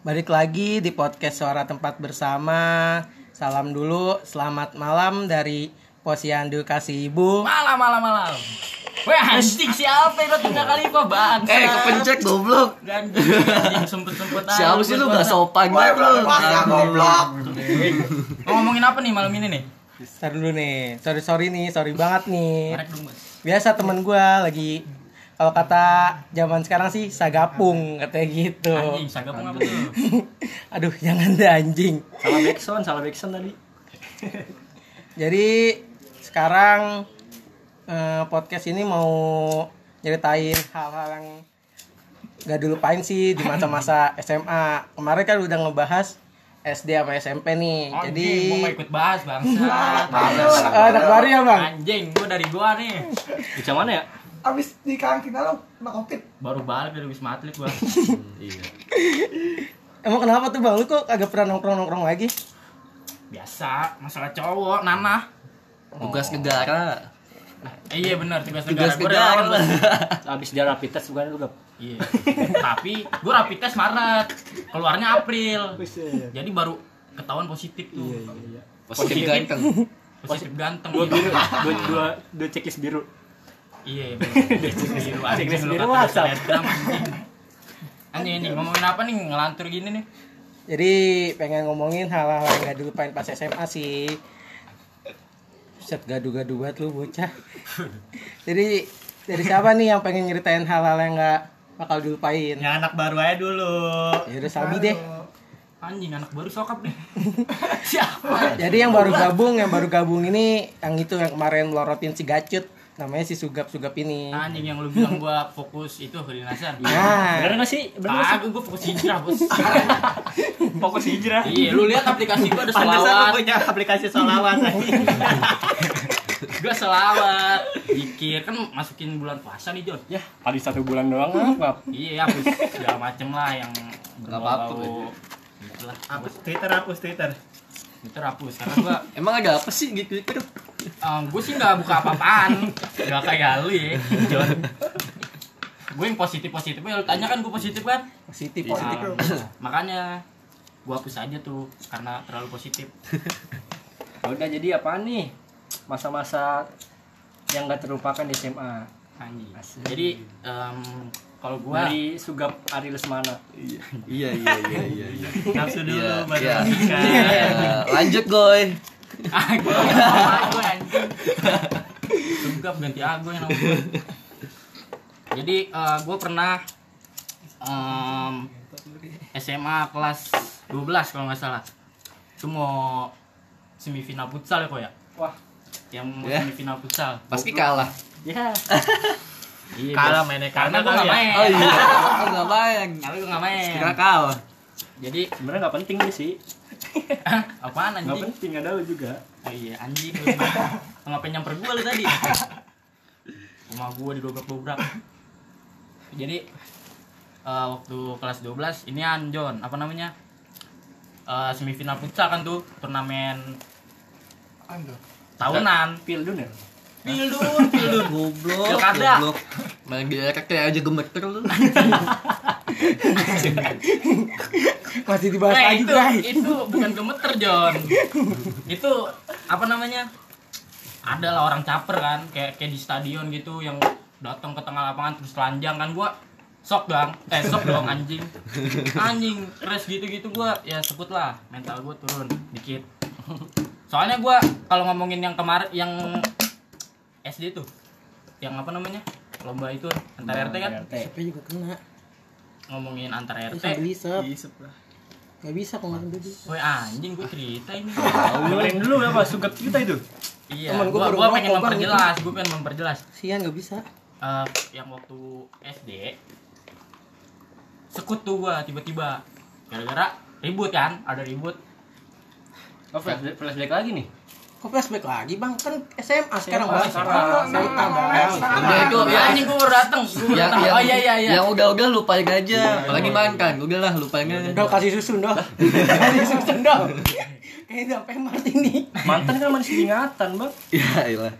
Balik lagi di podcast Suara Tempat Bersama. Salam dulu, selamat malam dari Posyandu Kasih Ibu. Malam, malam, malam. Wah, anjing siapa itu tengah kali pak bang? Eh, kepencet goblok. Anjing sempet-sempet. Siapa sih lu gak sopan banget lu? goblok. Mau ngomongin apa nih malam ini nih? Ntar dulu nih, sorry sorry nih, sorry banget nih. Marek dong, Mas. Biasa temen gua lagi kalau kata zaman sekarang sih sagapung katanya gitu. Anjing, sagapung apa tuh? Aduh, jangan deh anjing. Salah backsound, salah backsound tadi. Jadi sekarang eh, podcast ini mau nyeritain hal-hal yang gak dilupain sih di masa-masa SMA. Kemarin kan udah ngebahas SD sama SMP nih. Jadi Anjing, gua mau ikut bahas bangsa. Eh, anak baru ya bang? Anjing, gua dari gua nih. Di mana ya? Abis di karantina lo kena covid. Baru balik dari Wisma Atlet gua. Iya. Emang kenapa tuh bang? Lu kok kagak pernah nongkrong-nongkrong lagi? Biasa, masalah cowok, nanah. Tugas negara. Eh, iya benar, tugas negara. Tugas negara. relawan, Bos. Habis dia rapid test bukan lu gap? Iya. Tapi gua rapid test Maret. Keluarnya April. Jadi baru ketahuan positif tuh. Positif ganteng. Positif ganteng. dua iya. biru dua dua dua checklist biru Iya, biru biru kata WhatsApp. Anjing. Anjing ngomongin apa nih ngelantur gini nih? Jadi pengen ngomongin hal-hal yang gak dilupain pas SMA sih. Set gaduh-gaduh banget lu bocah. Jadi dari siapa nih yang pengen nyeritain hal-hal yang gak bakal dilupain? yang anak baru aja dulu Ya udah Sabi deh. Anjing anak baru sokap nih. Siapa? Jadi yang baru gabung, yang baru gabung ini yang itu yang kemarin melorotin si Gacut. Namanya si Sugap-Sugap ini. Anjing yang lu bilang gua fokus itu kedinasan. Nah, bener nggak sih bener nggak sih Ah, gua fokus hijrah, Bos. fokus hijrah Iya, lu lihat aplikasi gua ada Pantesan lu selawat. punya aplikasi solawat Gua selawat. Dikir kan masukin bulan puasa nih, Jon. ya tadi satu bulan doang apa Iya, hapus segala macem lah yang apa-apa, berbau Itulah. hapus Twitter hapus Twitter Itu hapus karena gua Emang ada apa sih gitu gitu? gue sih nggak buka apa-apaan nggak kayak lu ya John gue yang positif positif lu tanya kan gue positif kan positif Ah, positif. makanya gue hapus aja tuh karena terlalu positif udah jadi apa nih masa-masa yang gak terlupakan di SMA anjing jadi em, kalau gue dari Sugap Ari Lesmana Iya iya iya iya iya. iya. nafsu dulu Iya, baru iya. nikah Iya, Lanjut goy. Gue gue anjing Sugap ganti aku yang nama gue jadi gue pernah em, SMA kelas 12 kalau nggak salah. Semua semifinal futsal ya kok ya? Wah. Yang mau Ya. semifinal futsal. Pasti kalah. ya. Iya, Kalah mainnya karena gue nggak main. Oh iya. Oh enggak main. karena gue nggak main. Kira kalah. jadi sebenarnya nggak penting sih apaan nggak anjing? penting ada lu juga. Oh iya anjing lu ngapain nyamper gue lu tadi. Rumah gue didobrak-dobrak. Jadi eh, waktu kelas 12 ini John apa namanya? Eh, semifinal futsal kan tuh turnamen tahunan. Pildun ya? Pildun pildun Goblok. Pilkada. Goblok. Main direk kayak aja gemeter lu. Masih dibahas Eh, lagi itu guys. itu bukan gemeter John. Itu apa namanya ada lah orang caper kan kayak kayak di stadion gitu yang datang ke tengah lapangan terus telanjang kan gua sok dong eh sok dong anjing. Anjing res gitu gitu gua. Ya sebut lah mental gua turun dikit. Soalnya gua kalau ngomongin yang kemarin yang SD tuh yang apa namanya lomba itu antar RT kan. Tapi juga kena. Ngomongin antar RT isep. Isep lah Gak bisa kok nggak sambil isep. Woi anjing gue cerita ini dengerin dulu apa Sugap kita itu Iya, Temen gua gua, pengen memperjelas, gua pengen memperjelas. Sian gak bisa. Eh, yang waktu SD sekut tuh gua tiba-tiba gara-gara ribut kan, ada ribut. oh flashback, flashback lagi nih Kok flashback lagi bang? Kan SMA sekarang bang. sekarang. SMA bang. Udah itu Ya anjing gua baru dateng. Yang yang oh iya iya iya. Yang udah-udah lupain aja. Apalagi mantan. Udah lah lupain aja. Udah kasih susu dong. kasih susu dong. Kayaknya sampai mati nih. mantan kan masih diingatan bang Ya iyalah.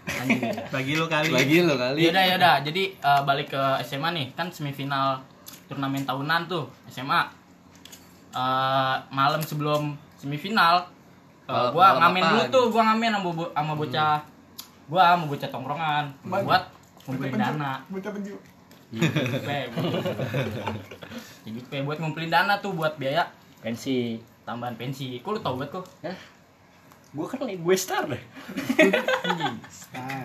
bagi lu kali Lagi lo kali. Yaudah yaudah, jadi eh, balik ke SMA nih, kan semifinal turnamen tahunan tuh SMA. eh, malam sebelum semifinal Malam- gua ngamen dulu tuh gua ngamen sama bo- sama bocah. Gua sama bocah tongkrongan. Buat ngumpulin dana. Bocah penju. GP buat ngumpulin dana tuh buat biaya pensi tambahan pensi. Kok lu tau banget kok? Gue kan lagi gue star deh.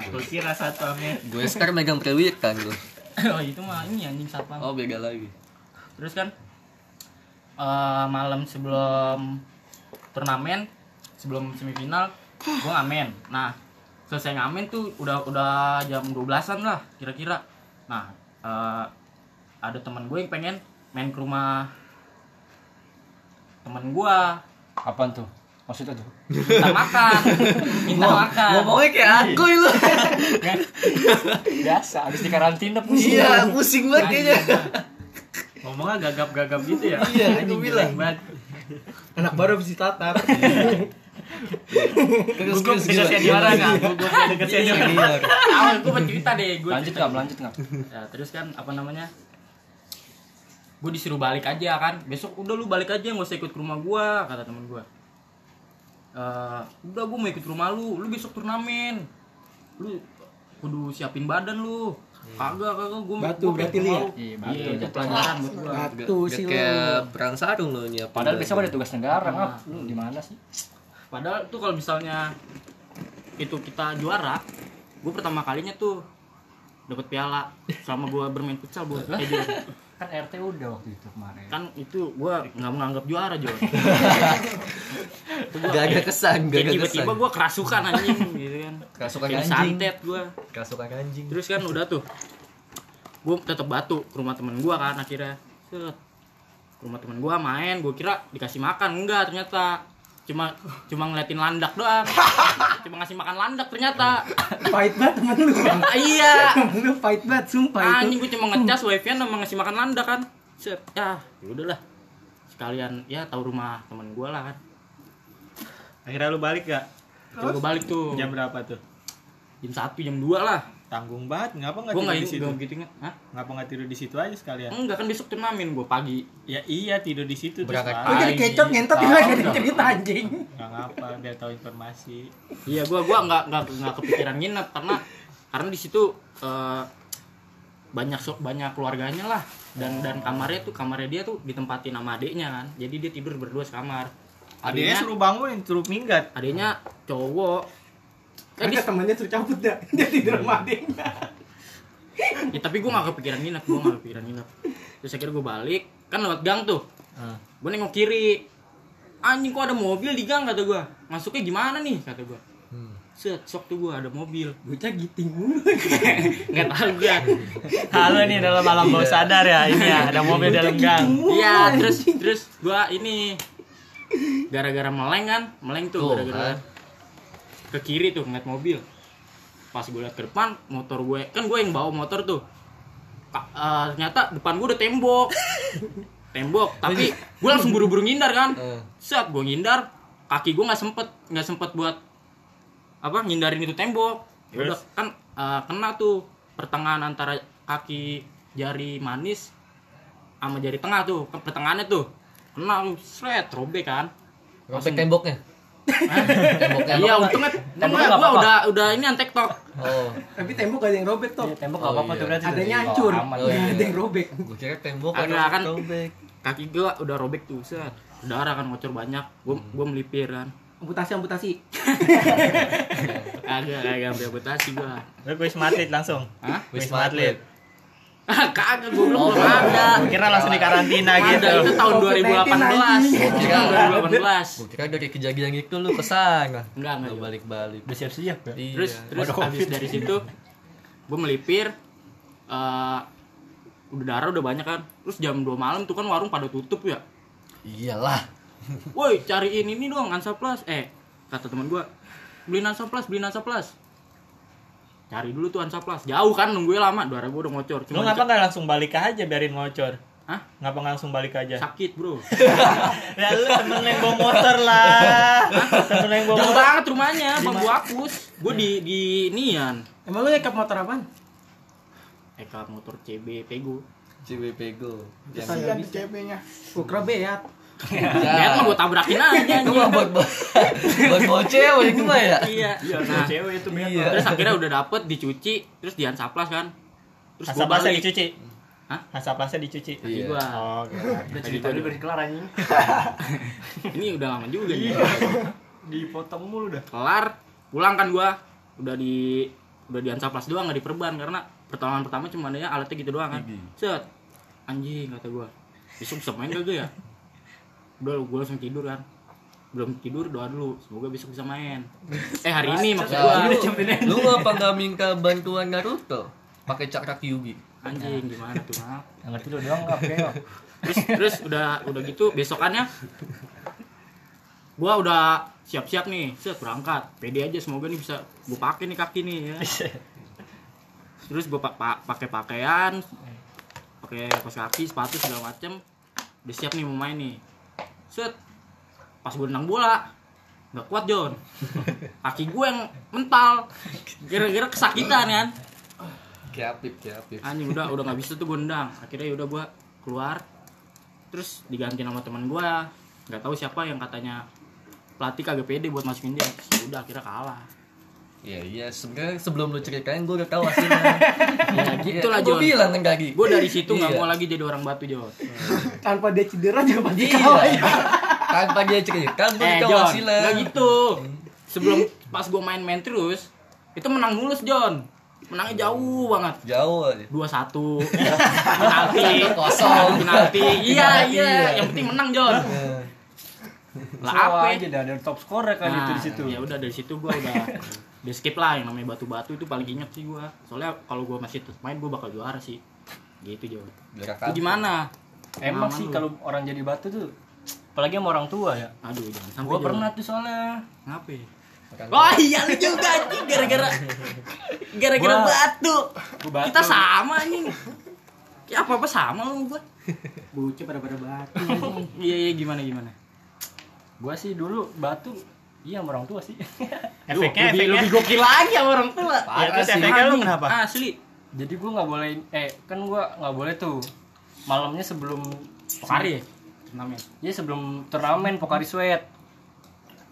Gue kira satu. Gue sekarang megang prewit kan gue. oh itu mah ini anjing satpam. Oh beda lagi. terus kan eh, malam sebelum turnamen sebelum semifinal gua ngamen. Nah selesai ngamen tuh udah udah jam 12-an lah kira-kira. Nah eh, ada teman gue yang pengen main ke rumah teman gua. Apaan tuh? Maksudnya tuh? Minta makan. Minta makan. Ngomongnya kayak aku lu. biasa abis di karantina pusing Iya, pusing banget kayaknya. Ngomongnya gagap-gagap gitu ya. Iya, gua bilang. banget. anak baru bisa tatar Terus Gue terus bisa gila. seniora nggak? Gue deket. Iya. awal gue bercerita deh gue lanjut nggak lanjut nggak ya, terus kan apa namanya gue disuruh balik aja kan. Besok udah lu balik aja nggak usah ikut ke rumah gue kata temen gue Eh, udah gue mau ikut ke rumah lu lu besok turnamen. Lu kudu siapin badan lu. Kagak kagak gue Batu berarti lu ya? iya batu itu pelajaran buat gue batu sih kayak perang sarung lo nyiapin. padahal besok ada tugas negara ngap lu di mana sih padahal tuh kalau misalnya itu kita juara gue pertama kalinya tuh dapat piala selama gue bermain futsal buat kan RT udah waktu itu kemarin. Kan itu gue nggak menganggap juara Jo. Gak ada kesan, gak Kayak ada tiba-tiba kesan. gue kerasukan anjing gitu kan. Kerasukan Kayak anjing. santet gue Kerasukan anjing. terus kan udah tuh gue tetap batu ke rumah temen gue kan akhirnya. Set. Ke rumah temen gue main gue kira dikasih makan. Enggak ternyata cuma cuma ngeliatin landak doang. Cuma ngasih makan landak ternyata. Fight banget temen lu. Iya. Temen lu fight banget sumpah anjing itu gue cuma ngecas wifi sama ngasih makan landak kan. Set ya udahlah. Sekalian ya tahu rumah temen gue lah kan. Akhirnya lu balik gak? Terus gue balik tuh. Jam berapa tuh? jam satu jam dua lah Tanggung banget. Ngapa nggak gue tidur di situ? nggak gitu Hah? Ngapa nggak tidur di situ aja sekalian? enggak kan besok turnamen gue pagi Ya iya tidur di situ terus Berangkat lu jadi kecot ngentot juga jadi cerita anjing Nggak ngapa biar tahu informasi. Iya, gua gua nggak nggak nggak kepikiran nginep karena karena di situ eh, banyak so- banyak keluarganya lah dan dan kamarnya tuh kamarnya dia tuh ditempatin sama adiknya kan. Jadi dia tidur berdua sekamar. Adiknya Adiknya suruh bangunin, suruh minggat. adiknya cowok. Kan di- temennya suruh cabut dah dia tidur sama adiknya ya, tapi gua nggak kepikiran nginep, gua nggak kepikiran nginep. Terus akhirnya gua balik, kan lewat gang tuh. Gua nengok kiri. Anjing kok ada mobil di gang kata gua. Masuknya gimana nih kata gua. Set, sok tuh gua ada mobil. bocah giting mulu Nggak tahu gua. Halo nih dalam malam bawah sadar ya ini ya ada mobil dalam gang. Iya, terus terus gua ini gara-gara meleng kan, meleng tuh gara-gara kan. Ke kiri tuh ngeliat mobil. Pas gue liat ke depan, motor gue kan gue yang bawa motor tuh. Ka- eh, ternyata depan gue udah tembok. tembok, tapi gue langsung buru-buru ngindar kan. Eh. Saat gue ngindar, kaki gue nggak sempet nggak sempet buat apa ngindarin itu tembok. Ya udah kan eh, kena tuh pertengahan antara kaki jari manis sama jari tengah tuh pertengahannya tuh kena lu seret robek kan Robek temboknya. Iya untungnya untungnya nggak gua apa-apa. udah udah ini antek tok Oh, tapi tembok ada yang robek toh Iya, tembok nggak apa-apa iya. tuh berarti adanya tuh. hancur aman. Iya. ada yang robek gue kira tembok ada kan. robek. kaki gua udah robek tuh set darah kan ngocor banyak gua gua melipir kan amputasi amputasi agak agak amputasi gua Lu wisma atlet langsung. Hah? Atlet. Kagak gua belum ada Gua kira langsung di karantina ada gitu. itu tahun 2018 itu tahun 2018 Gue kira dari kejadian itu lu ke sana. enggak enggak Lu balik-balik. Udah siap-siap ya. Iya. terus terus habis dari situ gue melipir eh udah darah udah banyak kan terus jam 2 malam tuh kan warung pada tutup ya Iyalah. woi cariin ini dong Ansa Plus eh kata teman gue beliin Ansa Plus beliin Ansa Plus cari dulu tuh Ansa Plus jauh kan nungguin lama darah gue udah ngocor Lu ngapa nggak langsung balik aja biarin ngocor? Hah? Ngapa nggak langsung balik aja? sakit bro Ya lu temen yang bawa motor lah. Temen yang bawa jauh motor. banget rumahnya bambu apus gue di di nian emang lu ngekap motor apaan Eka motor CB Pego CB Pego. Yang Kasihan di CP-nya. ukra beat Niat mah gue tabrakin aja Itu anjing. mah buat buat bawa cewek itu mah ya. Iya. Iya, Nah, cewek itu. Iya. terus akhirnya udah dapet dicuci, terus diansaplas kan. Terus gue balik. dicuci. Hah? Hasaplasnya dicuci. Kaki Iya. gua. Oh, Udah cerita Tadi dulu. baru kelar anjing. Ini udah lama juga nih. Dipotong mulu dah. Kelar, pulang kan gua. Udah di udah diansaplas doang nggak diperban karena pertolongan pertama cuma adanya alatnya gitu doang kan. Set. Anjing kata gua. Besok bisa main gak ya? Udah gua langsung tidur kan. Belum tidur doa dulu, semoga besok bisa main. Eh hari ini maksud gua. Lu, lu apa nggak minta bantuan Naruto? Pakai cakra Kyuubi. Anjing gimana tuh? Yang ngerti lu doang enggak kayak. terus terus udah udah gitu besokannya gua udah siap-siap nih set berangkat pede aja semoga nih bisa gua pakai nih kaki nih ya terus gua pa- pa- pakai pakaian pakai kaos kaki sepatu segala macem udah siap nih mau main nih set. Pas gua nendang bola nggak kuat John kaki gue yang mental. Gara-gara kesakitan kan? Kiapip, kiapip. anjing udah udah nggak bisa tuh gue nendang akhirnya yaudah gue keluar. Terus diganti nama teman gue nggak tahu siapa yang katanya pelatih kagak pede buat masukin dia. Udah akhirnya kalah Iya, iya. Sebenarnya sebelum lu ceritain gue udah tahu hasilnya. ya gitu lah Gue bilang tadi. gue dari situ nggak Iya. mau lagi jadi orang batu John Tanpa dia cedera juga pasti Iya. kalah ya. Tanpa dia cerita, gue eh tahu hasilnya. nggak gitu sebelum pas gue main-main terus itu menang mulus John menangnya jauh banget Jauh aja. dua satu penalti Kosong. penalti iya iya yang penting menang John lah apa aja dah ada top score kan itu di situ. ya udah dari situ gua udah di skip lah yang namanya batu-batu itu paling inget sih gua soalnya kalau gua masih terus main gua bakal juara sih gitu Lu gimana Emang sih kalau orang jadi batu tuh apalagi sama orang tua ya. aduh jangan sampai Gua Jo. pernah tuh soalnya. ngapa ya? Oh iya lu juga anjing gara-gara gara-gara batu. gua batu. Kita sama anjing. Ya apa-apa sama lu sama gua. Bocah pada pada batu. Iya iya gimana gimana? Gua sih dulu batu iya sama orang tua sih. Efeknya, lebih, efeknya. lebih gokil lagi sama orang tua. Ya, terus sih. efeknya lu kenapa? Asli. Jadi gua nggak boleh eh kan gua nggak boleh tuh malamnya sebelum Pokari ya? Namanya. Ya sebelum turnamen Pokari Sweat.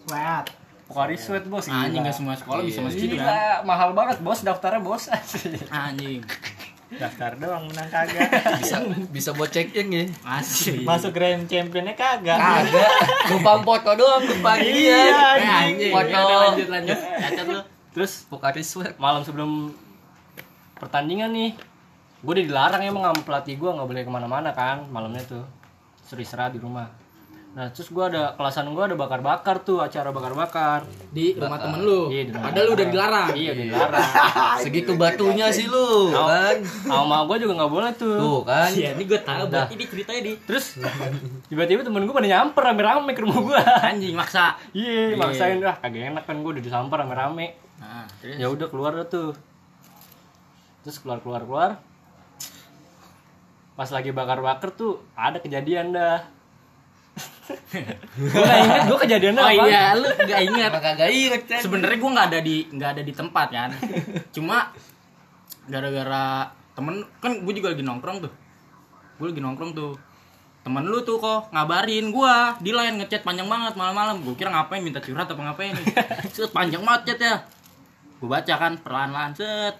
Sweat. Pokari Sweat bos. Anjing gak semua sekolah bisa masuk situ Gila, kan? mahal banget bos daftarnya bos. Asli. Anjing. Daftar doang menang kagak. bisa bisa buat check in ya. Asli. Masuk Grand Championnya kagak. Kagak. Numpang foto doang numpang Iya. Eh, anjing. Foto. Ya lanjut lanjut. Cacat lu. Terus Pokari sweat. malam sebelum pertandingan nih, gue udah dilarang emang sama pelatih gue nggak boleh ke mana-mana kan malamnya tuh suruh istirahat di rumah. Nah terus gue ada kelasan gue ada bakar-bakar tuh acara bakar-bakar. Di rumah temen lu. Iya, di rumah Padahal lu udah dilarang. Iya udah dilarang. Segitu batunya sih lu, kan? Sama gue juga nggak boleh tuh. Tuh kan. Iya, ini gue tahu. Berarti di ceritanya di Terus tiba-tiba temen gue pada nyamper rame-rame ke rumah gue. anjing maksa. Iya, Iya. maksain lah kagak enak kan gue udah disamper rame-rame. Nah, terus Ya udah keluar dah tuh. Terus keluar keluar keluar. Pas lagi bakar-bakar tuh ada kejadian dah. Gue gak inget gue kejadiannya Oh apa. iya, lu gak ingat. Emang kagak inget kan? Sebenarnya gue nggak ada di nggak ada di tempat kan. Cuma gara-gara temen kan gue juga lagi nongkrong tuh. Gue lagi nongkrong tuh. Temen lu tuh kok ngabarin gua di line ngechat panjang banget malam-malam. Gue kira ngapain minta curhat apa ngapain nih. Set panjang banget chat ya. Gue baca kan perlahan-lahan set.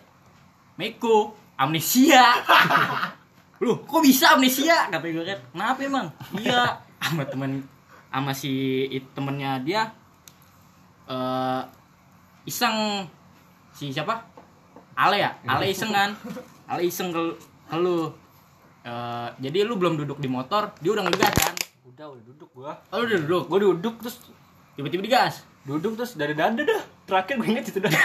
Meko amnesia. Lu kok bisa amnesia? Kata gue kan. Kenapa emang? Iya, sama temen sama si temennya dia eh iseng si siapa? Ale ya? Ale iseng kan? Ale iseng ke, ke lu. Eh, jadi lu belum duduk di motor, dia udah ngegas kan? Udah udah duduk gue. Oh, lu udah duduk. Gue duduk terus Tiba-tiba digas. duduk terus dari dada dah. Terakhir gue inget itu dah.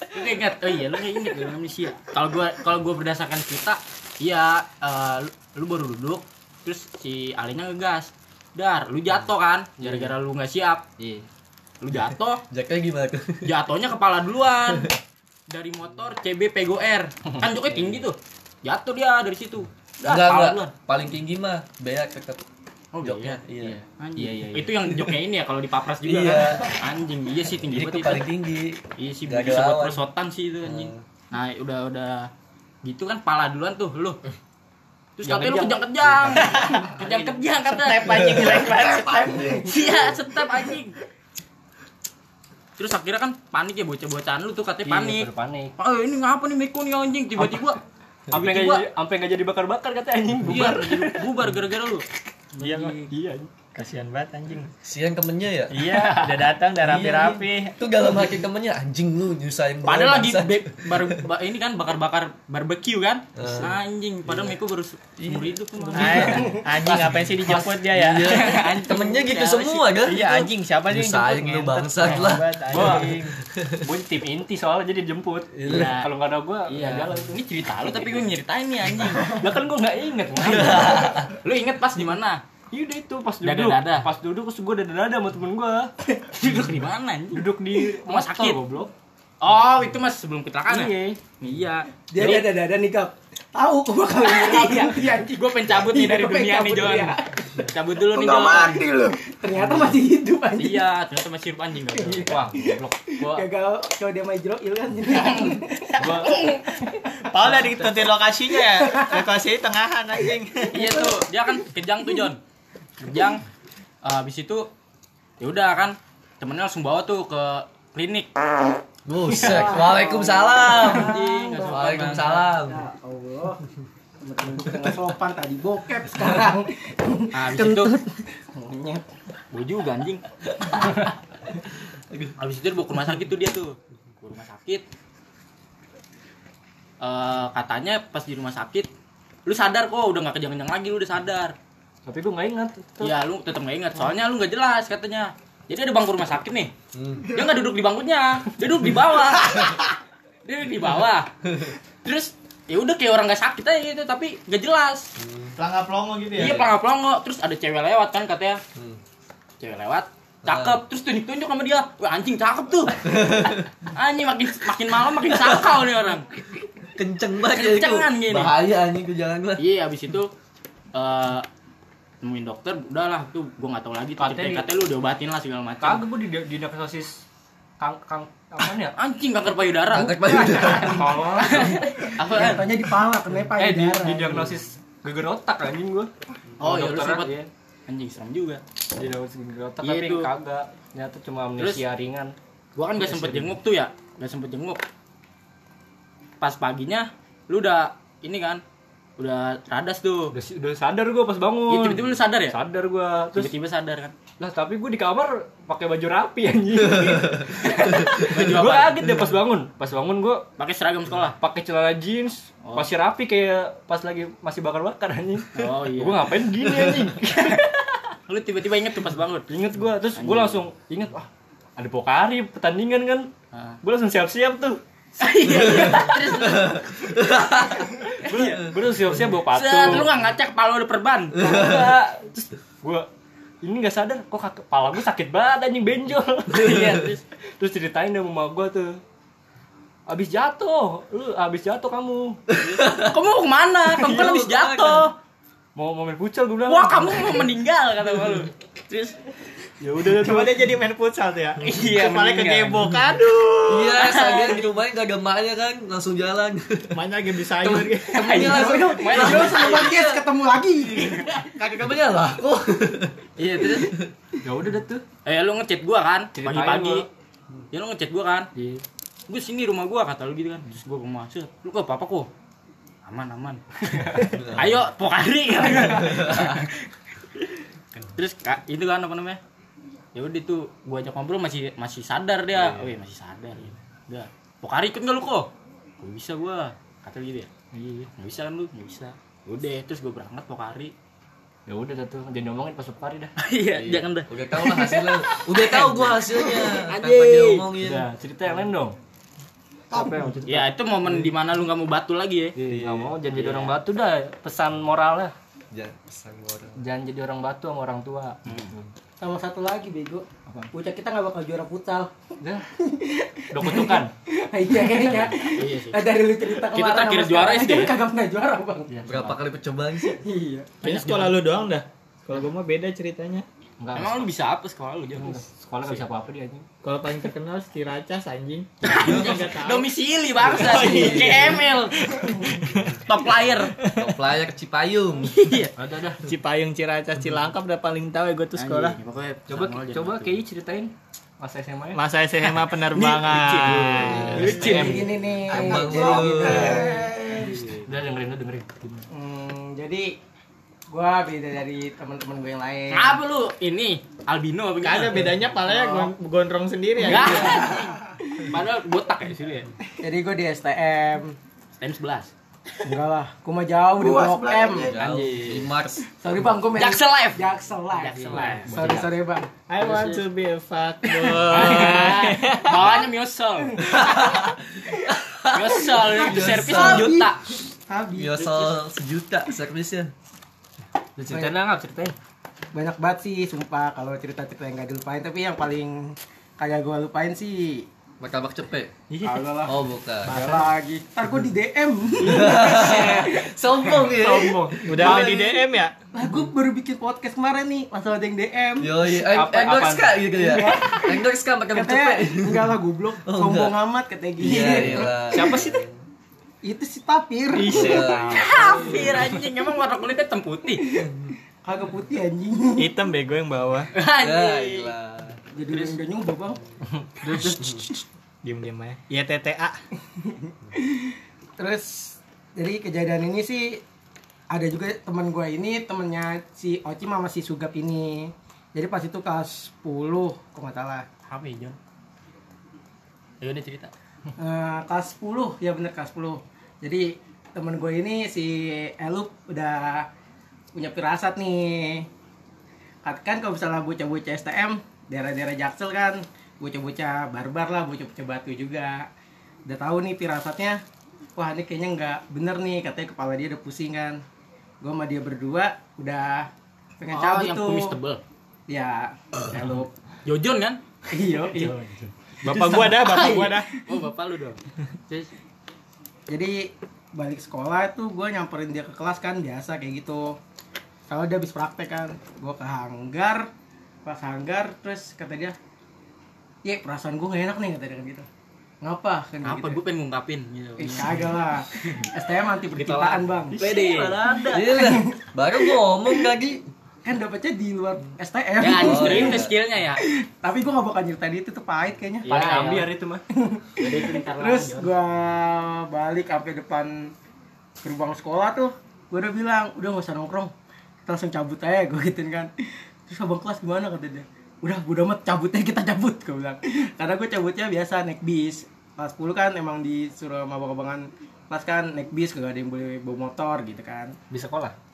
Lu ingat, oh iya lu kayak ingat lu amnesia. Kalau gua kalau gua berdasarkan cerita, iya eh, lu, lu baru duduk, terus si Alenya ngegas. Dar, lu jatuh kan? Gara-gara lu nggak siap. Iya. Lu jatuh, Jacknya gimana tuh? jatuhnya kepala duluan. Dari motor CB Pego R. Kan joknya tinggi tuh. Jatuh dia dari situ. Dah, Enggak, kepala enggak. duluan. Paling tinggi mah beak tetap. Oh, Joknya, iya. iya. Anjing. Iya, iya, iya. Itu yang joknya ini ya kalau dipapras juga Iya. kan. Anjing, iya sih tinggi banget itu paling tinggi. Iya sih bisa buat lawan. perosotan sih itu anjing. Hmm. Nah, udah udah gitu kan pala duluan tuh lu. Terus katanya lu kejang. kejang-kejang. Kejang-kejang kata. Step anjing jelek banget step. Iya, step anjing. Terus akhirnya kan panik ya bocah-bocahan lu tuh katanya Iya, panik. pada panik Oh, ini ngapa nih Meko nih anjing tiba-tiba sampai nggak tiba-tiba jadi sampai nggak jadi bakar-bakar katanya anjing iya, bubar bubar gara-gara lu. Iya iya Kasihan banget anjing. Sian temennya ya. Iya, udah datang udah rapi-rapi. Itu dalam hati temennya anjing lu nyusahin Padahal lagi bangsat." be- baru ba- ini kan bakar-bakar barbecue kan. Anjing, padahal Meko baru se- seumur hidup. Ay, anjing ngapain sih dijemput dia ya? Iya. temennya gitu semua kan. Iya anjing siapa sih yang Nyusahin jemput? lu bangsat lah. Anjing. gue tim inti soalnya jadi dijemput Iya. kalau nggak ada gue Iya, jalan ini cerita lu tapi gue nyeritain nih anjing. lah kan gue nggak inget Lu inget pas di mana? Iya udah itu pas duduk Dada-dada. pas duduk terus gue dada-dada sama temen gue Duduk di mana anjing? duduk di Rumah motor, sakit. goblok Oh, itu mas sebelum kecelakaan ya? iya Iya. Dia ada ada ada nih kap. Tahu kok bakal Iya, anjing. gue pengen cabut nih Iya, dari gua dunia nih Jon. dia. Cabut dulu nih Enggak Jon. mati lu. Ternyata masih hidup anjing. Iya, ternyata masih hidup anjing gak wah goblok gue Gagal coba dia main Jroil kan. gue Paul udah ditentuin lokasinya ya. Lokasi tengahan anjing. Iya tuh, dia kan kejang tuh Jon. Kejang. Eh, habis itu ya udah kan temennya langsung bawa tuh ke klinik. Buset. Waalaikumsalam. Anjing, nggak sopan, Waalaikumsalam. Ya Allah. Sopan tadi bokep sekarang. Nah, habis itu Monyet. gue juga anjing. Habis itu dibawa ke rumah sakit tuh dia tuh. Ke rumah sakit. Eh, katanya pas di rumah sakit lu sadar kok udah nggak kejang-kejang lagi lu udah sadar tapi gue nggak inget tuh Iya, lu tetap nggak ingat. Soalnya lu nggak jelas katanya. Jadi ada bangku rumah sakit nih. Hmm. Dia nggak duduk di bangkunya, dia duduk di bawah. dia duduk di bawah. Terus ya udah kayak orang nggak sakit aja gitu, tapi nggak jelas. Pelangga pelongo gitu ya. Iya pelongo-pelongo. Terus ada cewek lewat kan katanya. Hmm. Cewek lewat, cakep. Terus tunjuk-tunjuk sama dia. Wah anjing cakep tuh. anjing makin makin malam makin sakau nih orang. Kenceng banget. Kencengan gini. Bahaya anjing ke jalan gua. Iya, habis itu eh nemuin dokter, udahlah tuh gua nggak tahu lagi tuh Katanya- katanya lu udah obatin lah segala macam. kagak gue di di diagnosis kang kang apa ya? Anjing kanker payudara. Angkat payudara. tolong apa Katanya di pala kena eh di, payudara. di diagnosis geger otak anjing gue oh ya lu dokter sempet. iya. anjing serem juga. Di diagnosis geger otak Iya, tapi kagak. Ternyata cuma amnesia ringan. gua kan gak sempet jenguk tuh ya. Gak sempet jenguk. Pas paginya lu udah ini kan udah radas tuh. Udah, udah sadar gue pas bangun. Iya, tiba-tiba lu sadar ya? Sadar gue terus tiba-tiba sadar kan? Lah tapi gue di kamar pakai baju rapi anjing. Gue kaget deh pas bangun. Pas bangun gue pakai seragam sekolah? pakai celana jeans Oh. masih rapi kayak pas lagi masih bakar-bakar anjing. Oh iya. Gue ngapain gini anjing? Lu tiba-tiba inget tuh pas bangun? Inget gue terus gue langsung inget wah ada pokari pertandingan kan? Ah. gue langsung siap-siap tuh gue langsung siap-siap bawa set, patu lu gak ngacak kepala udah perban? Terus gue ini nggak sadar kok kepala gue sakit banget anjing benjol. Iya, terus? terus ceritain sama mama gue tuh. Abis jatuh lu abis jatuh kamu. Kamu mau ke mana? Kamu kan Iya, habis mau jatuh. Mau mau main futsal gue bilang. Wah kamu mau meninggal kata gua lu. Terus ya udah Coba dia jadi main futsal tuh ya. Iya, Kepala ke mendingan. gebok. Aduh. Iya, saya di rumahnya gak ada maknya kan, langsung jalan. Mainnya lagi di sayur. Temennya langsung Main Terus sama dia ketemu lagi. kaki temennya lah. Oh. iya terus ya udah dah tuh eh lu ngechat gua kan pagi-pagi gua. ya lu ngechat gua kan Iya. gue sini rumah gua kata lu gitu kan terus gua ke rumah "Set, lu ke apa kok aman aman ayo pokari terus kak itu kan apa namanya ya udah tuh gua ajak ngobrol masih masih sadar dia. Oh iya. Masih sadar. Ya udah pokari ikut nggak lu kok? Gak bisa gua. Kata gitu ya. Iya nggak bisa kan lu? Nggak bisa. Udah terus gua berangkat pokari ya udah dah tuh jangan ngomongin pas pokari dah. Iya jangan dah. Udah tahu lah hasilnya. Udah tahu gua hasilnya. Tanpa diomongin. udah cerita yang lain dong. Apa yang cerita? Ya itu momen di mana lu nggak mau batu lagi ya. Iya, nggak mau jangan jadi orang batu dah. Pesan moralnya Jangan pesan gua orang. jangan jadi orang batu sama orang tua Sama satu lagi bego. Bocah kita nggak bakal juara futsal. dah udah kutukan Iya kayaknya. iya sih Nah, dari lu cerita Kita kemarin terakhir sama juara sekarang SD kan ya? kagak pernah juara bang. Berapa kali percobaan sih? Iya. Kayaknya sekolah lu doang dah. Kalau gua mah beda ceritanya. Enggak. Emang lu bisa apa sekolah lu jangan. Sekolah gak bisa apa-apa dia anjing. Kalau paling terkenal Ciracas anjing. Enggak tahu. Domisili bangsa KML. Top player. Top player Cipayung. Ada ada. Cipayung Ciracas Cilangkap udah paling tahu ya gue tuh sekolah. Anjing, pokoknya Coba coba kayak ceritain masa SMA ya. Masa SMA penerbangan. Jadi gini nih. Abang Jadi lu. gini. Udah dengerin udah dengerin. Hmm, jadi gua beda dari teman-teman gue yang lain. Ngapa lu? Ini albino apa Gak ada bedanya palanya gon- gondrong sendiri ya. Enggak. Padahal botak ya sini ya. Jadi gue di STM. Time 11. Enggak lah, gua mah jauh di Gua Blok M. Di Mars. Sorry bang, gue main Jaksel Live. Jaksel Live. Jaksel Live. Sorry sorry bang. I want to be a fuckboy. Bawahnya Miosol. Miosol itu servis sejuta. Habis. Biasa sejuta servisnya. Lu ceritain lah, nggak ceritain. Banyak banget sih, sumpah kalau cerita-cerita yang gak dilupain. Tapi yang paling kayak gue lupain sih Martabak cepet. Kagak lah. Oh bukan. Ada lagi. Ntar gue di DM. Sombong ya. Sombong. Udah ada di DM ya? Lah gue baru bikin podcast kemarin nih. Langsung ada yang DM. Yo, Apa- endorse kak gitu ya. Endorse kak Katanya cepet. enggak lah goblok. Oh, Sombong amat katanya gini. Iya, iya. Siapa sih? Itu si Tapir. Iya. Kafir anjing emang warna kulitnya hitam putih. Kagak putih anjing. Hitam bego yang bawah. Ya, Anjing. Jadi udah udah nyoba bang. Diem-diem aja. Ya TTA. Terus jadi kejadian ini sih ada juga teman gue ini temennya si Oci sama si Sugap ini. Jadi pas itu kelas 10 kok nggak salah. Apa ya, Jon? Ya udah cerita. Eh, kelas 10 ya bener kelas 10 jadi temen gue ini si Elup udah punya firasat nih. Kan kan kalau misalnya bocah-bocah STM daerah-daerah Jaksel kan bocah-bocah barbar lah bocah-bocah batu juga. Udah tahu nih firasatnya. Wah ini kayaknya nggak bener nih katanya kepala dia udah pusing kan. Gue sama dia berdua udah pengen Oh, cabut yang tuh. kumis tebel. ya Elup. Jojon kan? iya iya. Bapak gua dah, bapak gua dah. Oh, bapak lu dong. Jadi balik sekolah tuh gue nyamperin dia ke kelas kan biasa kayak gitu kalau dia habis praktek kan gue ke hanggar pas hanggar terus kata dia ya perasaan gue gak enak nih kata dia kan gitu ngapa kan apa gitu gue pengen ngungkapin gitu. Eh, kagak lah STM anti percintaan bang Pede. Iya. Baru ngomong lagi. Kan dapetnya di luar STM Ya, Oh, justru iya. itu skillnya ya. tapi gue gak bakal nyeritain itu tuh pahit kayaknya Paling Ya, ya. ambiar itu mah. Terus gua balik sampai depan gerbang sekolah tuh, gua udah bilang, udah gak usah nongkrong, kita langsung cabut aja, gua gituin kan. Terus abang kelas gimana kata dia? Udah, udah amat cabutnya kita cabut, gua bilang. Karena gua cabutnya biasa naik bis. Kelas 10 kan emang disuruh sama abang-abangan kelas kan naik bis, gak ada yang boleh bawa motor gitu kan. di sekolah.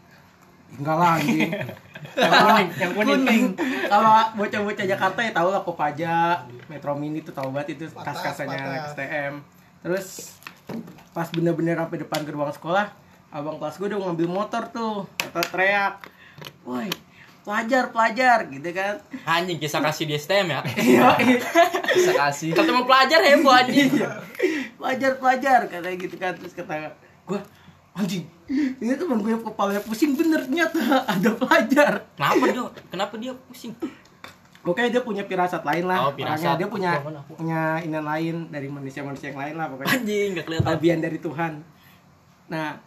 Enggak lah anjing. yang kuning, yang kuning. Kalau bocah-bocah Jakarta ya tahu lah Kopaja, Metro Mini tuh tahu banget itu anak STM. Terus pas bener-bener sampai depan gerbang sekolah, abang kelas gue udah ngambil motor tuh, kata teriak, woi pelajar pelajar gitu kan Anjing kisah kasih di STM ya. iya iya. Bisa kasih. Ketemu pelajar heboh anjing. pelajar pelajar katanya gitu kan terus kata gue anjing ini teman gue yang kepalanya pusing bener ternyata ada pelajar Kenapa dia? Kenapa dia pusing? Pokoknya dia punya firasat lain lah. Oh, firasat. Orangnya dia punya mana? punya inan lain dari manusia-manusia yang lain lah pokoknya. Anjing enggak kelihatan. Tabian dari Tuhan. Nah,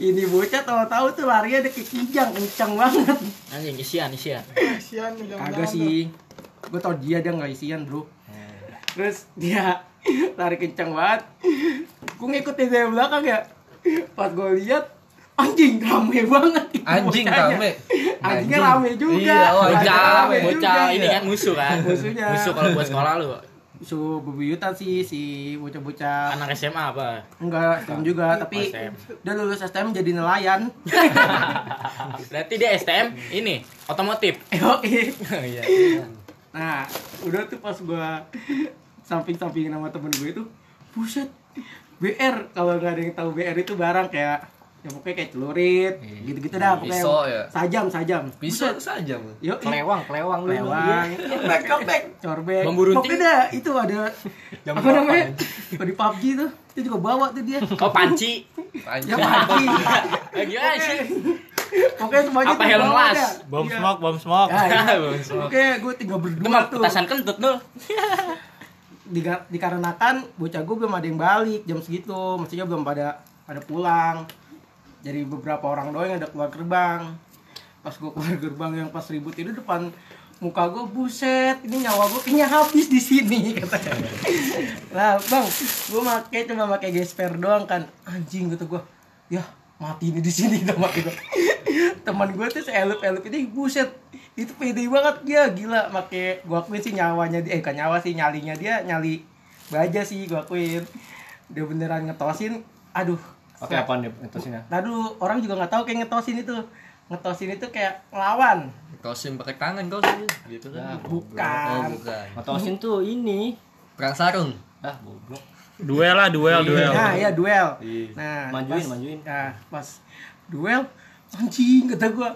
ini bocah tahu-tahu tuh larinya ada kayak kijang, kencang banget. Anjing isian isian. Udah Kagak sih. Gue tau dia dia nggak isian bro. Terus dia lari kencang banget. Gue ngikutin dari belakang ya. Pas gue lihat anjing rame banget itu Anjing bocahnya. rame. Anjingnya Anjing. rame juga. Iya, oh, Bocah, rame bocah juga. ini kan musuh kan. Musuhnya. Musuh kalau buat sekolah lu. su bebuyutan sih si bocah-bocah Anak SMA apa? enggak STM juga tapi STM. dia lulus STM jadi nelayan Berarti dia STM ini otomotif. Yoi. Iya. nah udah tuh pas gua samping-sampingin sama temen gue itu buset BR kalau nggak ada yang tahu BR itu barang kayak ya pokoknya kayak celurit gitu-gitu dah pokoknya Pisau ya? sajam sajam Bisa saja. Bang. yuk Kelewang, kelewang lu. lewang corbek corbek corbek Bambu runting. pokoknya dah itu ada Jam apa namanya anjing? di PUBG tuh itu juga bawa tuh dia Oh panci. ya panci Gimana sih? Pokoknya semuanya Apa tuh helm las? Bom Iya. smoke, bom smoke. Ya, iya. Bom smoke. Oke, gue tinggal berdua tuh. petasan kentut dul. Diga- dikarenakan bocah gue belum ada yang balik jam segitu, maksudnya belum pada pada pulang. Jadi beberapa orang doang yang udah keluar gerbang. Pas gue keluar gerbang yang pas ribut itu depan muka gue buset ini nyawa gue kayaknya habis di sini katanya. Nah bang gue make cuma pakai gesper doang kan. Anjing gitu gue ya mati ini di sini mati gue teman gue tuh seelup elup ini buset itu pede banget dia gila. Make gue akuin sih nyawanya dia eh bukan nyawa sih nyalinya dia nyali baja sih gue akuin. Dia beneran ngetosin aduh Oke, apaan deh etosinnya? Nah dulu orang juga nggak tahu kayak ngetosin itu ngetosin itu kayak ngelawan Kosim pakai tangan kau sih. Gitu Ya, kan. bukan Oh, bukan. Ngetosin tuh ini. Perang sarung. Ah, goblok. Duel lah, duel, duel. Nah, ya duel. Iya. Nah, Majuin, pas, majuin. Nah, pas duel anjing kata gua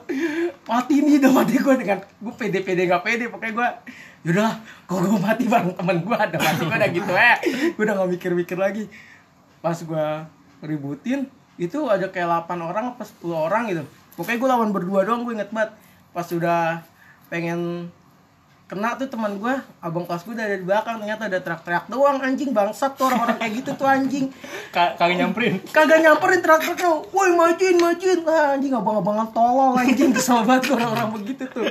mati nih udah mati gua dengan gua pede pede gak pede pokoknya gua yaudah kok gua mati bareng temen gua ada mati gua udah gitu ya gua udah gak mikir mikir lagi pas gua ributin itu ada kayak 8 orang apa 10 orang gitu. Pokoknya gua lawan berdua doang gua inget banget. Pas udah pengen kena tuh teman gue abang kelas gue dari belakang ternyata ada teriak-teriak doang anjing bangsat tuh orang-orang kayak gitu tuh anjing. Kagak nyamperin. kagak nyamperin teriak-teriak woi majuin majuin ah, anjing abang-abangan tolol anjing. Kesel banget orang-orang begitu tuh.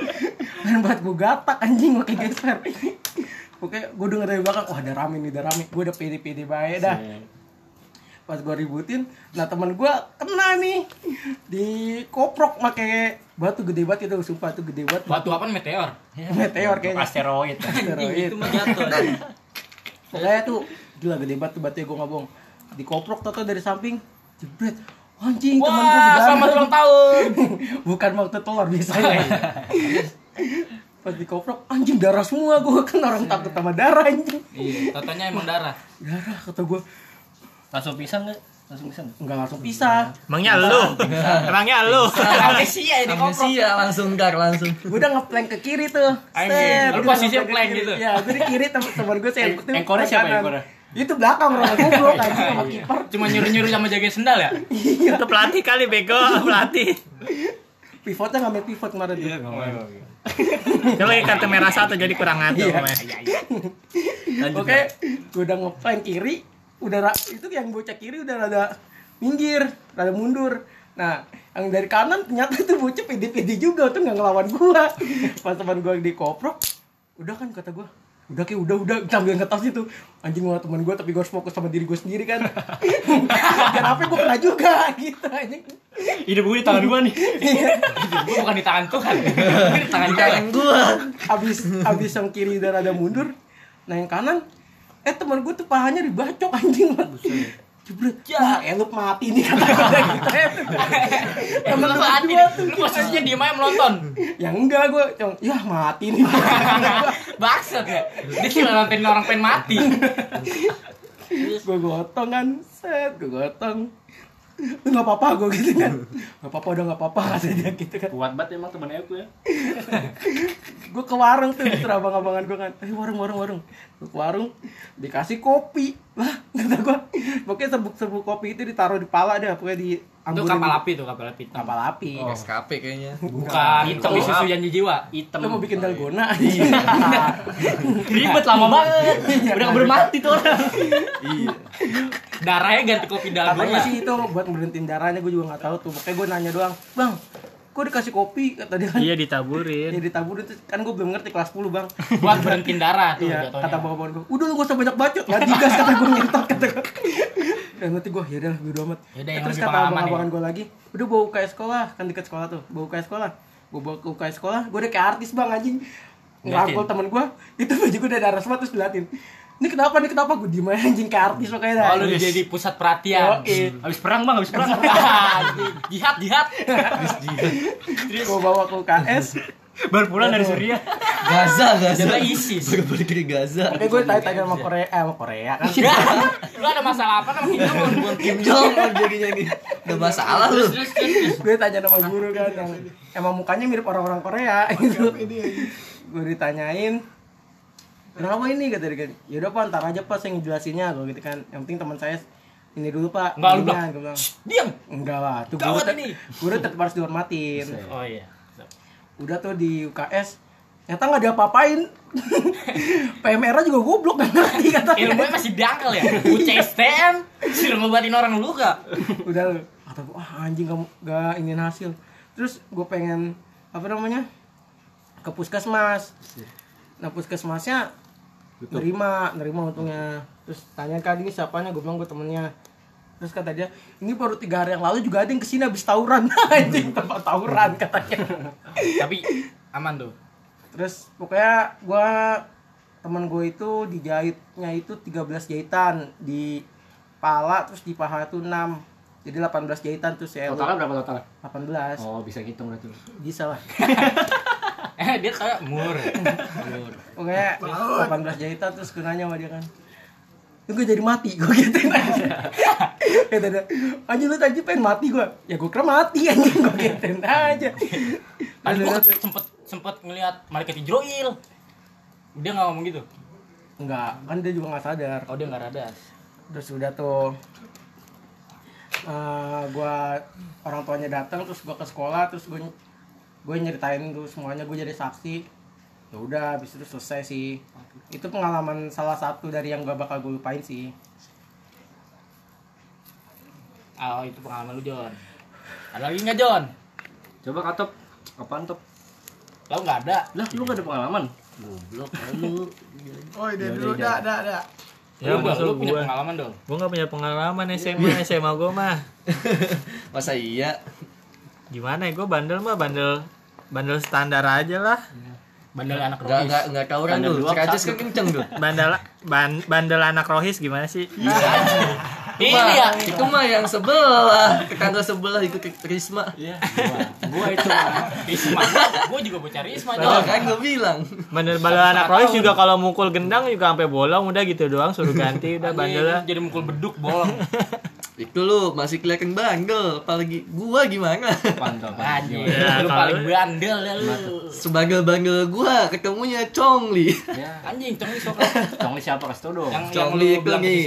Main banget gue gatak anjing pakai geser Oke, gue denger dari belakang, wah ada rame nih, ada rame. Gue udah pede-pede baik dah. Pas gue ributin, nah teman gue kena nih di koprok pakai batu gede banget itu, sumpah tuh gede banget. Batu apa meteor? meteor kayaknya. Asteroid. Asteroid. Itu mah jatuh. Pokoknya tuh gila gede banget tuh batunya gue nggak bohong. Di koprok toto dari samping, jebret. Anjing temen gue Wah, selamat ulang tahun. Bukan waktu telur biasanya. Pas di koprok, anjing darah semua gue kan orang takut sama darah anjing. Iya, tatanya emang darah. Darah kata gue, Langsung pisang nggak? Langsung pisang. nggak langsung pisah. Emangnya lu? Emangnya lu? Amnesia ini. Amnesia langsung dar langsung. Gue udah ngeplank ke kiri tuh. Anjing, Set, lu ke plank gitu? Ya, gue di kiri temen temen gue saya engkornya siapa engkornya? Itu belakang orang goblok anjing sama kiper. Cuma nyuruh-nyuruh sama jaga sendal ya? Itu pelatih kali bego, pelatih. Pivotnya ngambil pivot kemarin Iya. Dia lagi kartu merah satu jadi kurang ngatur. Iya. Oke, gue udah ngeplank kiri, udah itu yang bocah kiri udah rada minggir, rada mundur. Nah, yang dari kanan ternyata itu bocah pede-pede juga tuh nggak ngelawan gua. Pas teman gua di koprok, udah kan kata gua, udah kayak udah udah sambil ngetos itu anjing gua teman gua tapi gua harus fokus sama diri gua sendiri kan dan apa gua kena juga gitu anjing Hidup gue di tangan gue nih. Gue bukan di tangan Tuhan. Gue di tangan gua. abis abis yang kiri udah rada mundur nah yang kanan eh teman gue tuh pahanya dibacok anjing. Jebret. Wah elup mati nih kata gue gitu. Temen Lu tuh Lu posisinya diem aja melonton. yang enggak gue cuma ya mati nih. Baksat ya. Dia cuma nontonin orang pengen mati. gue gotong kan. Set gue gotong lu nggak apa-apa gue gitu kan. Nggak apa-apa udah nggak apa-apa kata dia gitu kan. Kuat banget emang temennya aku ya. gue ke warung tuh disuruh abang-abangan gue kan. Eh warung warung warung. Gue ke warung dikasih kopi lah kata gue pokoknya serbuk-serbuk kopi itu ditaruh di pala deh pokoknya di Itu kapal api tuh, kapal api. kapal api SKP kayaknya. Bukan, Hitam. kopi susu janji jiwa. Hitam. lu mau bikin dalgona Ribet lama banget. Udah keburu mati tuh orang. Darahnya ganti kopi katanya dalgona. sih itu buat berhentiin darahnya gue juga nggak tahu tuh pokoknya gue nanya doang bang kok dikasih kopi kata dia kan Iya ya ditaburin. ditaburin tuh kan gue belum ngerti kelas 10 bang Buat berhentiin darah tuh Iya, jatuhnya. kata bapak gue, udah lu gak usah banyak bacot, nggak digas kata gue ngentot kata gue. Dan nanti gue, yaudah lah, bodo amat. Yaudah, yang Terus kata abang-abangan gue lagi, udah bawa UKS sekolah, kan deket sekolah tuh, bawa UKS sekolah. Gue bawa ke UKS sekolah, gue udah kayak artis bang anjing. Ngerangkul temen gue, itu baju gue udah darah semua terus diliatin. Ini kenapa, ini kenapa? Gue diem aja anjing kayak artis dah. Oh, lu udah jadi pusat perhatian. Oke. Habis perang bang, habis perang. jihad, jihad. Gue bawa ke UKS, Baru pulang dari Suriah. Gaza, Gaza. Jadilah ISIS. Baru balik dari Gaza. Oke gue tanya-tanya sama Korea, eh, sama Korea kan. Lu ada masalah apa sama Kim Jong Un? Kim Jong Un jadinya nih. Udah masalah lu. Terus, terus, terus. gue tanya nama guru kan yang emang mukanya mirip orang-orang Korea gitu gue ditanyain kenapa ini? Kata dia kan yaudah pak ntar aja pak saya ngejelasinnya. Gue gitu kan. Yang penting teman saya ini dulu pak. Enggak, lu bilang Diam. enggak lah tuh guru tet- ini. guru tetap harus dihormatin. Oh iya. udah tuh di UKS ternyata nggak diapa-apain. PMR juga goblok nggak ngerti katanya Ilmunya masih dangkal ya. UCSTM suruh ngobatin orang luka. udah lu. Kata gue wah anjing gak, gak ingin hasil. Terus gue pengen apa namanya ke puskesmas. Nah puskesmasnya nerima nerima untungnya. Terus tanya kan ini siapanya? Gue bilang gue temennya. Terus kata dia ini baru tiga hari yang lalu juga ada yang ke sini habis tawuran. Anjing tempat tawuran katanya. Tapi aman tuh. terus pokoknya gue temen gue itu dijahitnya itu 13 jahitan di pala terus di paha itu 6 jadi 18 jahitan tuh si Elu Totalnya berapa total? 18 Oh, bisa ngitung berarti. bisa lah Eh dia kayak mur. Mur. pokoknya 18 jahitan terus gue nanya sama dia kan itu gue jadi mati gue gituin aja kata dia anjing lu tadi pengen mati gue ya gue kira mati anjing gue gituin aja Tadi gua Terus- sempet sempet ngelihat malaikat Ijroil. Dia nggak ngomong gitu. enggak kan dia juga nggak sadar Oh dia nggak rada. terus udah tuh eh gua orang tuanya datang terus gua ke sekolah terus gue gue nyeritain tuh semuanya gue jadi saksi ya udah habis itu selesai sih itu pengalaman salah satu dari yang gak bakal gue lupain sih Oh itu pengalaman lu John. Ada lagi nggak John? Coba katop. Apaan top? Lo nggak ada. Lah, lu gak ada pengalaman? Goblok lu. Oh, dia dulu, dah, dah, dah. Ya, lu, lu punya gua. pengalaman dong. Gua nggak punya pengalaman SMA, SMA gua mah. Masa iya? Gimana ya? Gua bandel mah bandel bandel standar aja lah. Bandel anak Enggak rohis. enggak enggak tawuran Ada tuh. dua, Cerajas satu. kan kenceng tuh. Bandel ban, bandel anak rohis gimana sih? Ini Mah, ya. itu mah yang sebelah, tetangga sebelah itu ke Risma. Iya. Gua, gua itu. Risma. Gua juga bocah Risma Oh, kan gue bilang. Bandel bandel anak rohis juga kalau mukul gendang juga sampai bolong udah gitu doang suruh ganti udah bandel lah. Jadi mukul beduk bolong. Itu lu masih kelihatan bandel, apalagi gua gimana? Pantau, Anjing. Ya, lu paling bandel ya lu. Sebandel-bandel gua ketemunya Congli. Ya, Anjing, cong sok. Congli siapa kasih tau dong. Yang yang Congli lu itu nih.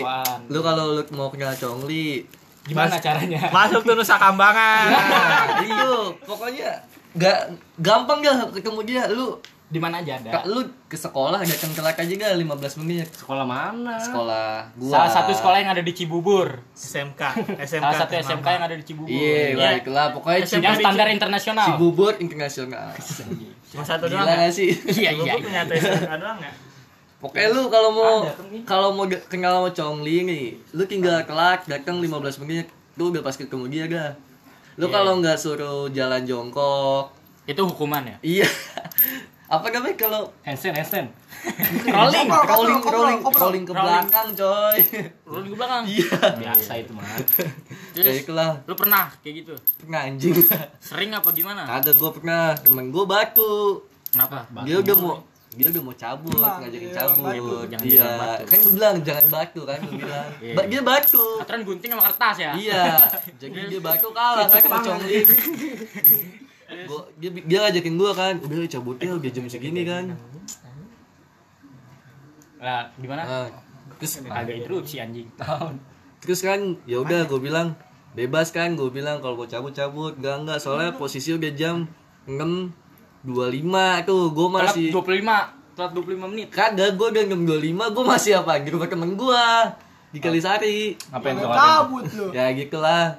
Lu kalau lu mau kenal Congli, Gimana caranya? Masuk tuh Nusa Kambangan. nah, itu pokoknya gak gampang gak ketemu dia. Lu Di mana aja ada. Kak, lu ke sekolah datang telat aja gak 15 menit Sekolah mana? sekolah gua Salah satu sekolah yang ada di Cibubur. SMK, SMK. Salah satu SMK yang ada di Cibubur. iya Ya, baiklah pokoknya SMK yang standar internasional. Cibubur internasional Cuma satu doang. gila ya? gak sih Iya, iya. Iya. punya satu SMK doang ya? pokoknya lu kalau mau nih. kalau mau kenal sama Chongli nih lu tinggal kelak datang 15 menit lu udah pas ketemu dia dah lu Iya. kalau nggak suruh jalan jongkok Itu hukuman ya? iya apa namanya kalau Handstand, handstand. Rolling. Rolling rolling rolling ke belakang coy Rolling ke belakang. iya Biasa itu mah. Terus, itulah lu pernah kayak gitu? pernah anjing Sering apa gimana? Kagak gue pernah temen gue batu Kenapa? dia udah mau dia udah mau cabut Bilang, ngajakin iya, cabut batu. Jangan iya batu. kan gue bilang jangan batu kan gue bilang Iya. Ba- dia batu Aturan gunting sama kertas ya? iya jadi dia batu kalah kan sama congli Gua, dia dia ngajakin gue kan udah cabutnya udah jam segini kan Lah, gimana? nah, terus Agak interupsi anjing. terus kan ya udah gue bilang bebas kan gue bilang kalau gue cabut cabut enggak enggak soalnya posisi udah jam 6 25 tuh gue masih 25, telat 25 menit. Kagak, gue udah jam 25, gue masih apa? Di rumah temen gue Di Kalisari Ngapain tuh? Cabut lu. Ya gitulah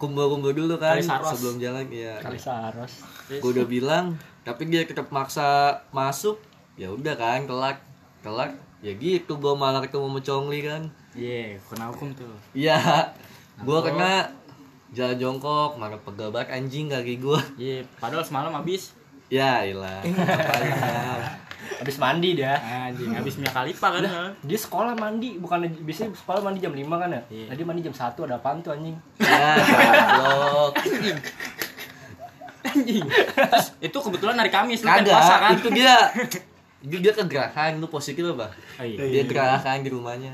Kumpul-kumpul dulu kan Kalisaros. Sebelum jalan ya Kali saros. Gue udah bilang Tapi dia tetap maksa masuk. Ya udah kan, kelak. Kelak Ya gitu, gue malah ketemu sama Congli kan. Iya, kena hukum tuh. Iya. Gue kena Jalan jongkok, mana pegel banget anjing kaki gue Iya, padahal semalam habis. Ya ilah Habis mandi dia. anjing, habis minyak kalipa kan. Dia sekolah mandi, bukan biasanya sekolah mandi jam 5 kan ya? Iya. Nah, dia mandi jam 1 ada apaan tuh anjing? Ya, goblok Anjing. Terus itu kebetulan hari Kamis, kan puasa kan? itu dia dia, dia kegerakan, lu positif apa? Oh, iya. Dia gerakan di rumahnya.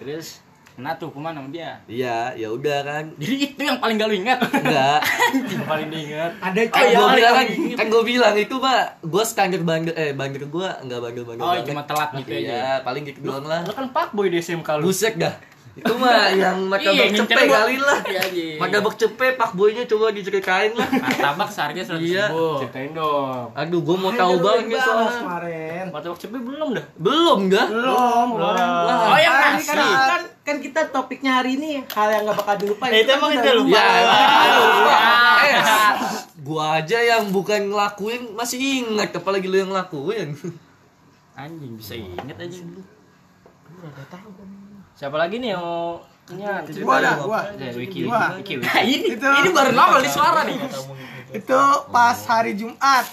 Terus kena tuh hukuman sama dia. Iya, ya udah kan. Jadi itu yang paling gak lu ingat. Enggak. Yang paling diingat. ada Kan iya, gue iya, bilang kan, iya. kan gue bilang itu mah gue standar bandel eh bandel gue enggak bandel bandel Oh, cuma telat gitu aja. Iya, paling gitu doang lah. Lu kan pak boy di SMK lu. Buset dah. Itu mah yang martabak Iya, cepe kali lah. Iya, iya. Martabak cepe pak boynya coba diceritain lah. Martabak seharga seratus Iya. ribu. Ceritain dong. Aduh, gua mau tahu banget nih soalnya. kemarin. Martabak cepe belum dah. Belum gak? Belum, belum. Oh yang ini kan, nasi. kan, kan kita topiknya hari ini hal yang gak bakal dilupain. Eh, itu emang kita lupa. Ya, Ya. eh, gua aja yang bukan ngelakuin masih ingat apalagi lu yang ngelakuin. Anjing bisa inget aja dulu. Siapa lagi nih yang mau ini Gua dah, gua. Wiki, Gua. Wiki, Wiki. Ini Itu. ini baru nongol di suara nih. Itu pas hari Jumat.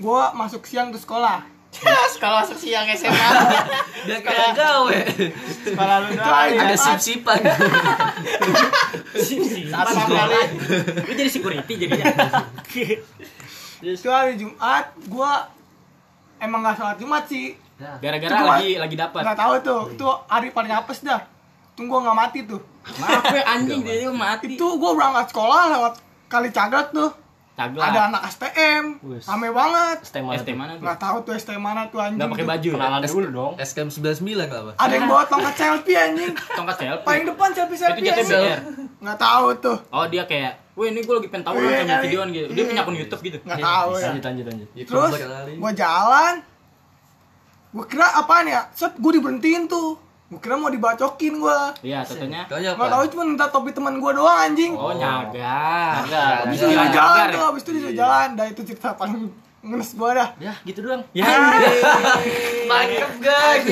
Gua masuk siang ke sekolah. Kalau masuk siang SMA. Biar kayak gawe. Sekolah lu Itu Ada sip-sipan. Satu kali. Lu jadi security jadinya. Itu hari Jumat. Gua emang gak sholat Jumat sih. Gara-gara Itu gua- lagi lagi dapat. Gak tahu tuh. Itu hari paling apes dah. Tunggu gak mati tuh. Maaf ya anjing dia mati. Itu gua berangkat sekolah lewat kali cagak tuh. Cagak. Ada anak STM. Rame banget. ST mana ST tuh? mana tuh? Gak tahu tuh STM mana tuh anjing. Enggak pakai baju. ya? Kenalan dulu dong. SKM 99 apa? Ada yang bawa tongkat selfie anjing. Tongkat selfie. Paling depan selfie Itu selfie jatuh anjing. BR. Nggak tahu tuh. Oh dia kayak, wah ini gue lagi pengen tahu Iya, kayak iya. videoan gitu. Dia punya akun YouTube gitu. Nggak tahu ya. Lanjut, lanjut, lanjut. Terus gua jalan. Gua kira apaan ya? Set gua diberhentiin tuh. Gua kira mau dibacokin gua. Iya, tentunya. Nggak tahu apa? cuma minta topi teman gua doang anjing. Oh, nyaga. Nyaga. Habis Iya, itu disuruh jalan tuh, habis itu disuruh jalan. Dah itu cerita paling ngenes gua dah. Ya, gitu doang. Ya. Mantep guys.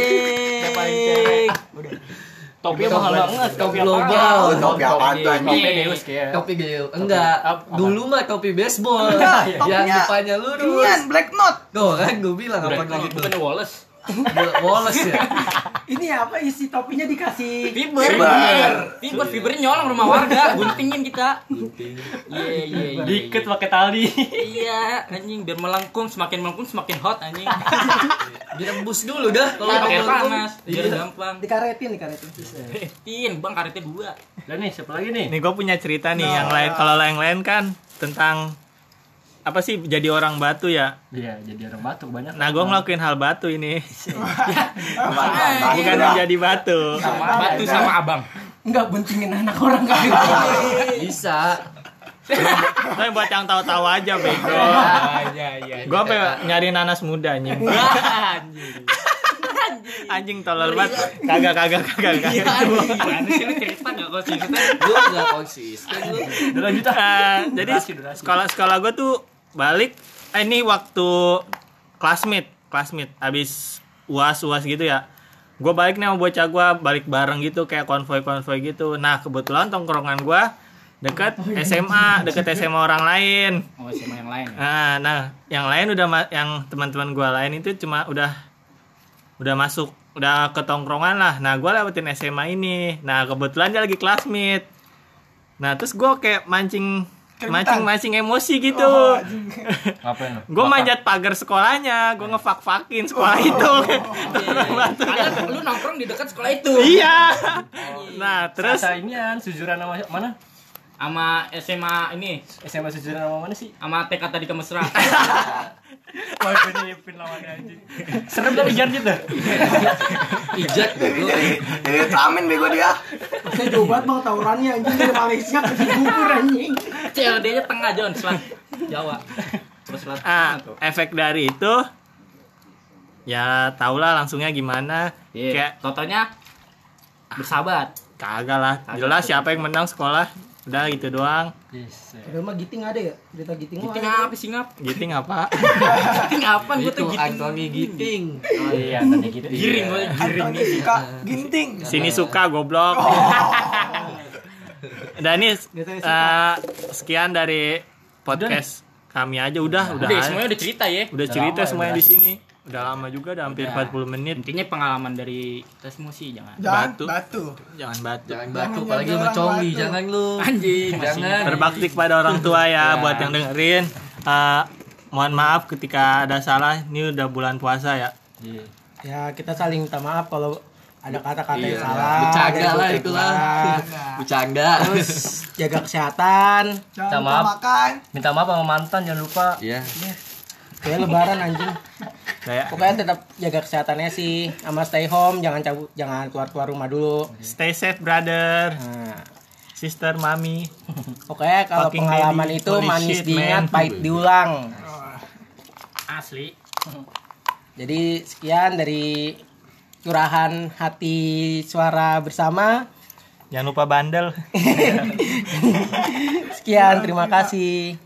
Topinya mahal banget. Topi apa? global. Topi apaan tuh, anjing? Topi Deus kayak. Topi gel. Enggak. Apa? Dulu mah topi baseball. Enggak, Yang topinya depannya lurus. Black Knot. Tuh kan gue bilang apa gitu. bukannya Wallace. Wallace ya. Ini apa isi topinya dikasih Fiber. Fiber. Fiber, fibernya nyolong rumah warga, guntingin kita. Iya, iya, iya. Diket pakai tali. Iya, anjing biar melengkung, semakin melengkung semakin hot anjing. Direbus dulu dah kalau Kalau pakai panas, biar Iya. gampang. dikaretin dikaretin Tin, Bang karetnya dua. Dan nih, siapa lagi nih? Nih gue punya cerita nih yang lain. Kalau yang lain kan tentang apa sih jadi orang batu ya. Iya, jadi orang batuk banyak. Nah gue ngelakuin hal batu ini. Bukan menjadi batu. Batu sama abang. Enggak bentingin anak orang kan Bisa. Tapi buat yang tahu-tahu aja bego. Iya, iya. Gue apa nyari nanas muda anjing. Anjing. Anjing tolol banget. Kagak kagak kagak kagak. Sih lu cerita gak konsisten? Lu enggak konsisten lanjut ah. Eh, jadi Durasi, durasi. sekolah sekolah gue tuh balik eh, ini waktu classmate classmate abis uas uas gitu ya. Gue balik nih sama bocah gue balik bareng gitu kayak konvoy konvoy gitu. Nah kebetulan tongkrongan gue deket SMA deket SMA orang lain. Oh, sama yang lain. ya? nah nah yang lain udah yang teman-teman gue lain itu cuma udah udah masuk udah ke tongkrongan lah. Nah gue lewatin SMA ini. Nah kebetulan dia lagi classmate. Nah terus gue kayak mancing mancing mancing emosi gitu. Oh, anjing. Ngapain lu? gue manjat pagar sekolahnya gue ngefak-fakin sekolah itu. Karena lu nongkrong di dekat sekolah itu. iya. Nah terus? Terus inian sujuran sama mana? Sama SMA ini, SMA sujuran sama mana sih? sama TK tadi ke mesra. Wah, ini Ipin lawannya anjing. Serem tapi jarjit dah. Ijat bego. Ini ramen bego dia. saya jauh banget bang tawurannya anjing dari Malaysia ke Cibubur anjing CLD-nya tengah Jon, selat Jawa. Terus selat ah, efek dari itu ya tau lah langsungnya gimana Iya. kayak Totalnya bersahabat. kagak lah jelas siapa yang menang sekolah udah gitu doang Yes. Udah mah giting ada ya cerita giting Giting apa sih ngap? gitu ngapa Giting apa? Gue Itu tuh giting. Anthony Giting. Oh iya, tadi gitu. Giring gue giring. Antoni suka ginting. sini suka goblok dan ini eh, sekian dari podcast kami aja udah udah Udah, semuanya udah cerita ya. udah cerita semuanya di sini udah lama juga udah hampir Udah. 40 menit Intinya pengalaman dari kita semua sih jangan. Jangan Batu. batu. jangan batu Jangan batu Jangan apalagi sama congi, batu. jangan lu. Anjing, Jangan. berbakti kepada orang tua ya buat yang dengerin Eh, mohon maaf ketika ada salah ini udah bulan puasa ya Iya. ya kita saling minta maaf kalau ada kata-kata yang Iya, salah bercanda lah itulah. Bercanda. terus jaga kesehatan Jangan Minta maaf. makan. Minta maaf sama mantan jangan lupa. Iya. Kayak lebaran anjing Kayak Pokoknya tetap jaga kesehatannya sih, sama stay home, jangan cabut, jangan keluar keluar rumah dulu. stay safe brother, Nah, sister, mami. pokoknya kalau Fucking pengalaman daddy. itu Holy manis shit, diingat, man. pahit diulang. Asli. Jadi sekian dari curahan hati suara bersama. Jangan lupa bandel. Sekian, terima kasih.